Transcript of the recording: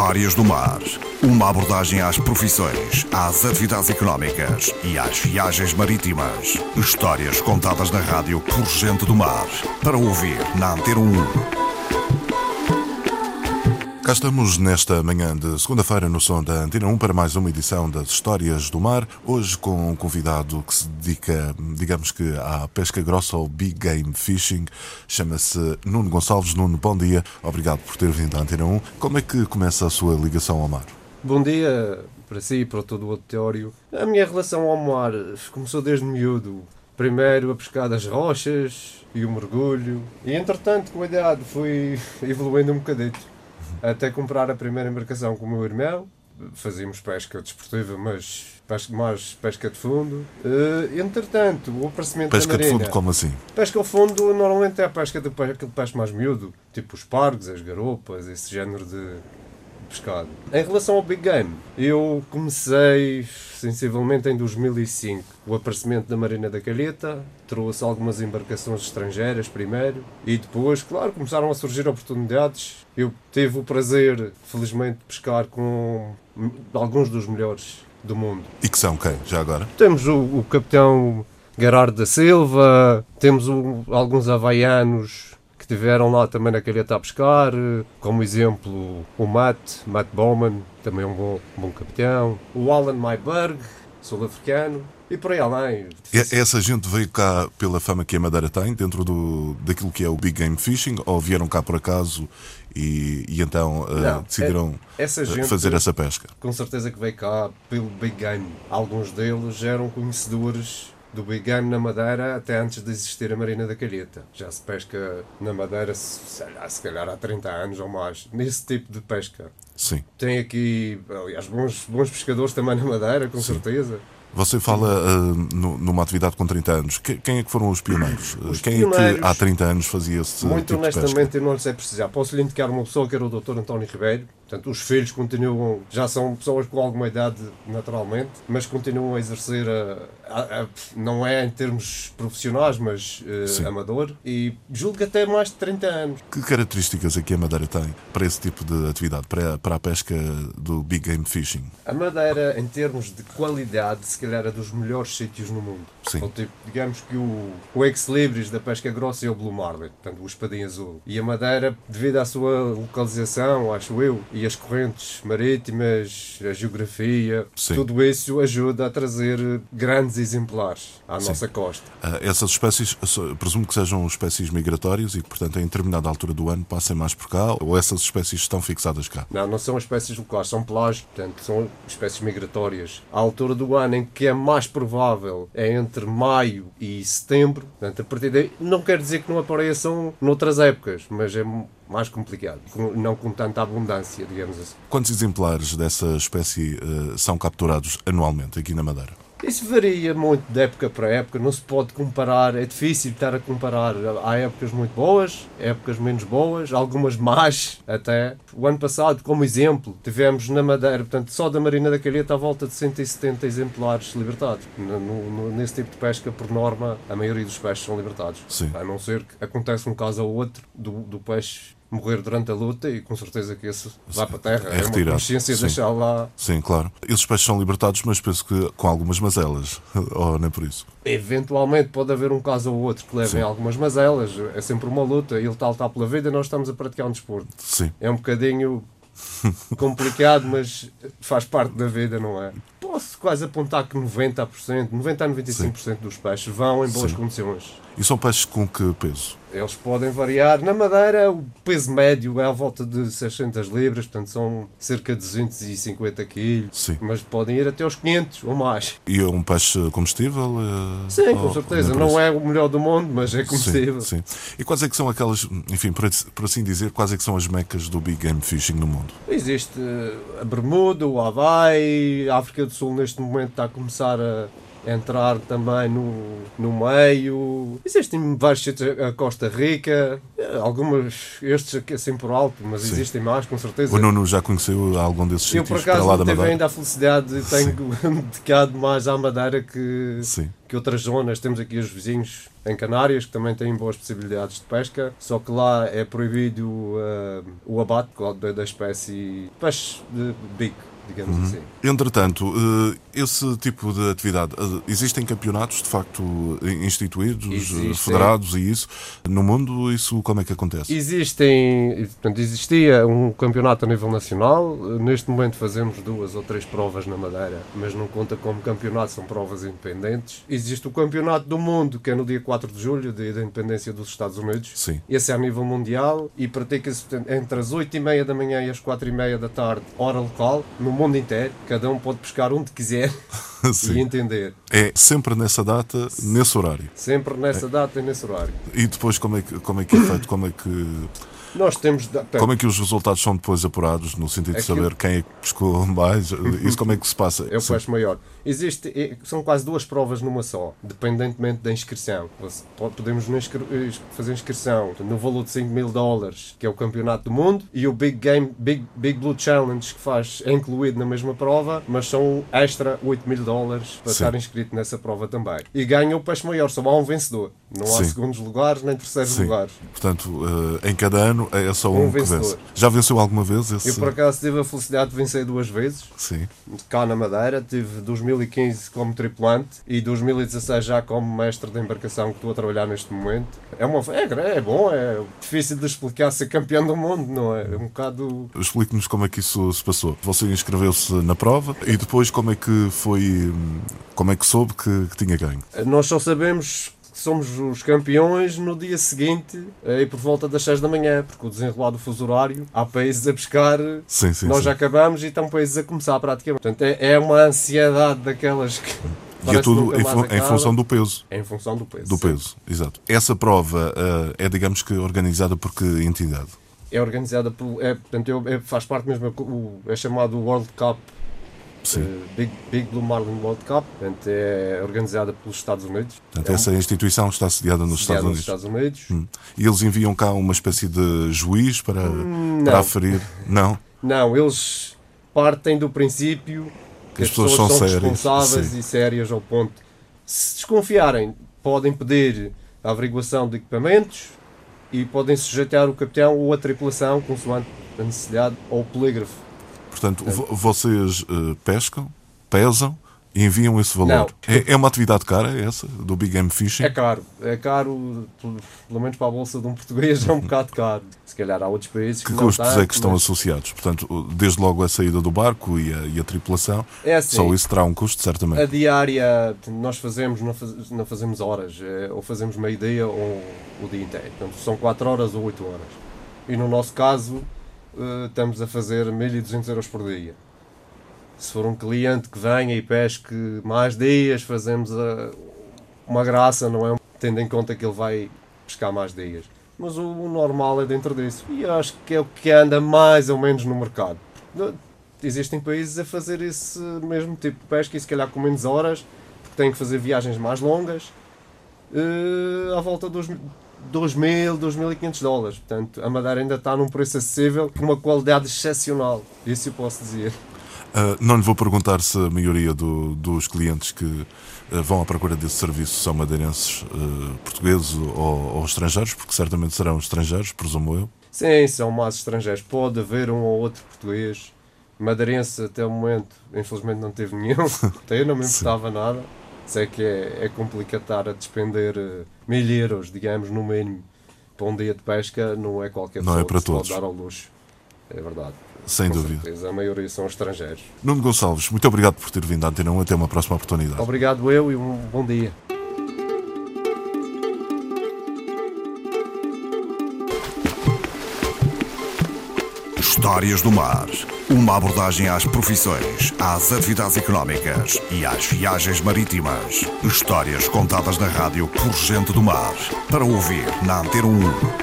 Histórias do Mar. Uma abordagem às profissões, às atividades económicas e às viagens marítimas. Histórias contadas na rádio por gente do mar. Para ouvir na Antena 1. Cá estamos nesta manhã de segunda-feira no som da Antena 1 para mais uma edição das Histórias do Mar. Hoje com um convidado que se dedica, digamos que, à pesca grossa, ao Big Game Fishing. Chama-se Nuno Gonçalves. Nuno, bom dia. Obrigado por ter vindo à Antena 1. Como é que começa a sua ligação ao mar? Bom dia para si e para todo o auditório. A minha relação ao mar começou desde miúdo. Primeiro a pescar das rochas e o mergulho. E entretanto, com a idade, fui evoluindo um bocadito até comprar a primeira embarcação com o meu irmão. Fazíamos pesca desportiva, mas pesca, mais pesca de fundo. Uh, entretanto, o aparecimento pesca da marina... de fundo, como assim? Pesca ao fundo normalmente é a pesca de aquele peixe mais miúdo, tipo os pargos, as garopas, esse género de pescado. Em relação ao Big Game, eu comecei sensivelmente em 2005. O aparecimento da Marina da Calheta trouxe algumas embarcações estrangeiras primeiro e depois, claro, começaram a surgir oportunidades. Eu tive o prazer, felizmente, de pescar com alguns dos melhores do mundo. E que são quem, já agora? Temos o, o capitão Gerardo da Silva, temos o, alguns havaianos estiveram lá também na calheta a pescar, como exemplo o Matt, Matt Bowman, também um bom, um bom capitão, o Alan Myberg, sul-africano, e por aí além. Essa gente veio cá pela fama que a Madeira tem, dentro do, daquilo que é o Big Game Fishing, ou vieram cá por acaso e, e então uh, Não, decidiram é, essa gente, fazer essa pesca? Com certeza que veio cá pelo Big Game. Alguns deles eram conhecedores do Big Game na Madeira até antes de existir a Marina da Calheta. Já se pesca na Madeira, se, se calhar há 30 anos ou mais, nesse tipo de pesca. Sim. Tem aqui, aliás, bons, bons pescadores também na Madeira, com Sim. certeza. Você fala uh, no, numa atividade com 30 anos. Que, quem é que foram os pioneiros? Os quem pioneiros, é que há 30 anos fazia esse Muito tipo honestamente, eu não lhe sei precisar. Posso lhe indicar uma pessoa que era o Dr. António Ribeiro. Portanto, os filhos continuam, já são pessoas com alguma idade naturalmente, mas continuam a exercer, a, a, a, não é em termos profissionais, mas uh, amador, e julgo que até mais de 30 anos. Que características aqui a Madeira tem para esse tipo de atividade, para, para a pesca do Big Game Fishing? A Madeira, em termos de qualidade, se calhar é dos melhores sítios no mundo. Sim. tipo, digamos que o, o ex-libris da pesca grossa é o Blue Marlin, portanto, o espadinho azul. E a Madeira, devido à sua localização, acho eu, e as correntes marítimas, a geografia, Sim. tudo isso ajuda a trazer grandes exemplares à Sim. nossa costa. Uh, essas espécies, presumo que sejam espécies migratórias e que, portanto, em determinada altura do ano passem mais por cá, ou essas espécies estão fixadas cá? Não, não são espécies locais, são pelágicos, portanto, são espécies migratórias. A altura do ano em que é mais provável é entre maio e setembro, portanto, a partir daí, não quer dizer que não apareçam noutras épocas, mas é mais complicado, não com tanta abundância, digamos assim. Quantos exemplares dessa espécie uh, são capturados anualmente aqui na Madeira? Isso varia muito de época para época, não se pode comparar, é difícil estar a comparar. Há épocas muito boas, épocas menos boas, algumas más até. O ano passado, como exemplo, tivemos na Madeira, portanto, só da Marina da Calheta, à volta de 170 exemplares libertados. No, no, nesse tipo de pesca, por norma, a maioria dos peixes são libertados. Sim. A não ser que aconteça um caso ou outro do, do peixe morrer durante a luta e com certeza que esse vai para a terra. É, é uma consciência Sim. deixar lá. Sim, claro. Esses peixes são libertados, mas penso que com algumas mazelas, ou nem por isso. Eventualmente pode haver um caso ou outro que levem algumas mazelas, é sempre uma luta, ele está a lutar pela vida e nós estamos a praticar um desporto. Sim. É um bocadinho complicado, mas faz parte da vida, não é? Posso quase apontar que 90%, 90 a 95% Sim. dos peixes vão em boas Sim. condições. E são peixes com que peso? Eles podem variar. Na Madeira, o peso médio é à volta de 600 libras, portanto são cerca de 250 quilos. Sim. Mas podem ir até aos 500 ou mais. E é um peixe comestível? Sim, com certeza. Não é o melhor do mundo, mas é comestível. Sim, sim. E quais é que são aquelas, enfim, por, por assim dizer, quais é que são as mecas do Big Game Fishing no mundo? Existe a Bermuda, o Havaí, a África do Sul neste momento está a começar a entrar também no, no meio. Existem vários sítios, a Costa Rica, algumas, estes aqui assim por alto, mas Sim. existem mais, com certeza. O Nuno já conheceu algum desses Eu por sítios acaso lá não tive ainda a felicidade, tenho me dedicado mais à Madeira que, Sim. que outras zonas. Temos aqui os vizinhos em Canárias que também têm boas possibilidades de pesca, só que lá é proibido ah, o abate da, da espécie peixe de bico, digamos Uhum. assim. Entretanto, eh, esse tipo de atividade, eh, existem campeonatos de facto eh, instituídos, Existem. federados e isso? No mundo, isso como é que acontece? Existem, portanto, existia um campeonato a nível nacional, neste momento fazemos duas ou três provas na Madeira, mas não conta como campeonato, são provas independentes. Existe o campeonato do mundo, que é no dia 4 de julho, dia da independência dos Estados Unidos. Sim. Esse é a nível mundial e pratica-se entre as 8 e meia da manhã e as 4 e meia da tarde, hora local, no mundo inteiro. Cada um pode pescar onde quiser e entender. É sempre nessa data, nesse horário. Sempre nessa data e nesse horário. E depois como é que, como é, que é feito? Como é que, Nós temos. como é que os resultados são depois apurados, no sentido de Aquilo- saber quem é que pescou mais? Isso como é que se passa? É o Sim. peixe maior. Existe, é- são quase duas provas numa só, dependentemente da inscrição. Podemos eh, fazer inscrição no valor de 5 mil dólares, que é o campeonato do mundo, e o Big Game, Big, Big Blue Challenge, que faz, é incluído na mesma prova, mas são extra 8 mil dólares para Sim. estar inscrito nessa prova também. E ganha o peixe maior, só há um vencedor. Não há Sim. segundos lugares nem terceiros Sim. lugares. Portanto, eh, em cada ano é só um, Um que vence. Já venceu alguma vez esse? Eu, por acaso, tive a felicidade de vencer duas vezes. Sim. cá na Madeira, tive 2015 como tripulante e 2016 já como mestre da embarcação que estou a trabalhar neste momento. É, uma, é, é bom, é difícil de explicar ser campeão do mundo, não é? É um bocado. Explique-nos como é que isso se passou. Você inscreveu-se na prova e depois como é que foi, hum, como é que soube que, que tinha ganho? Nós só sabemos somos os campeões no dia seguinte eh, e por volta das 6 da manhã, porque o desenrolar do fuso horário, há países a pescar. Sim, sim, Nós sim. já acabamos e estão países a começar praticamente. Portanto, é, é uma ansiedade daquelas que. E é tudo em, mais fu- em função do peso. É em função do peso. Do sim. peso, exato. Essa prova eh, é, digamos que, organizada por que entidade? é organizada por. É, portanto, é- faz parte mesmo. É chamado World Cup, Sim. eh, Big, Big Blue Marlin World Cup. Portanto, é organizada pelos Estados Unidos. Portanto, é um- essa instituição está sediada nos sediada Estados Unidos. Estados Unidos. Hum. E eles enviam cá uma espécie de juiz para, Hum, para aferir? Não? Não, eles partem do princípio que as, pessoas, são, sérias, responsáveis sim. e sérias ao ponto. Se desconfiarem, podem pedir a averiguação de equipamentos e podem sujeitar o capitão ou a tripulação, consoante a necessidade, ao polígrafo. Portanto, vo- vocês eh, pescam, pesam e enviam esse valor. É, é uma atividade cara essa, do Big Game Fishing? É caro, é caro, pelo pelo menos para a bolsa de um português é um bocado caro. Se calhar há outros países que, Que custos tanto, é que estão mas associados? Portanto, desde logo a saída do barco e a, e a tripulação, É assim, só isso terá um custo, certamente. a diária nós fazemos, não, faz- não fazemos horas, é, ou fazemos meio-dia ou o dia inteiro. Portanto, são 4 horas ou 8 horas. E no nosso caso, estamos a fazer 1200 euros por dia. Se for um cliente que venha e pesque mais dias, fazemos a- uma graça, não é? Tendo em conta que ele vai pescar mais dias. Mas o, normal é dentro disso. E acho que é o que anda mais ou menos no mercado. Existem países a fazer esse mesmo tipo de pesca e se calhar com menos horas, porque têm que fazer viagens mais longas, eh, à volta dos 2.000, 2.500 dólares. Portanto, a Madeira ainda está num preço acessível com uma qualidade excepcional. Isso eu posso dizer. Ah, não lhe vou perguntar se a maioria do- dos clientes que ah, vão à procura desse serviço são madeirenses ah, portugueses ou, ou estrangeiros, porque certamente serão estrangeiros, presumo eu. Sim, são mais estrangeiros. Pode haver um ou outro português. Madeirense até o momento, infelizmente não teve nenhum. Até eu não me importava nada. Sei que é, é complicado estar a despender eh, mil euros, digamos, no mínimo, para um dia de pesca. Não é qualquer Não pessoa é para que se pode todos. dar ao luxo. É verdade. Sem Com dúvida. certeza, a maioria são estrangeiros. Nuno Gonçalves, muito obrigado por ter vindo à Antena 1. Até uma próxima oportunidade. Obrigado eu e um bom dia. Histórias do Mar. Uma abordagem às profissões, às atividades económicas e às viagens marítimas. Histórias contadas na rádio por gente do mar. Para ouvir na Antena 1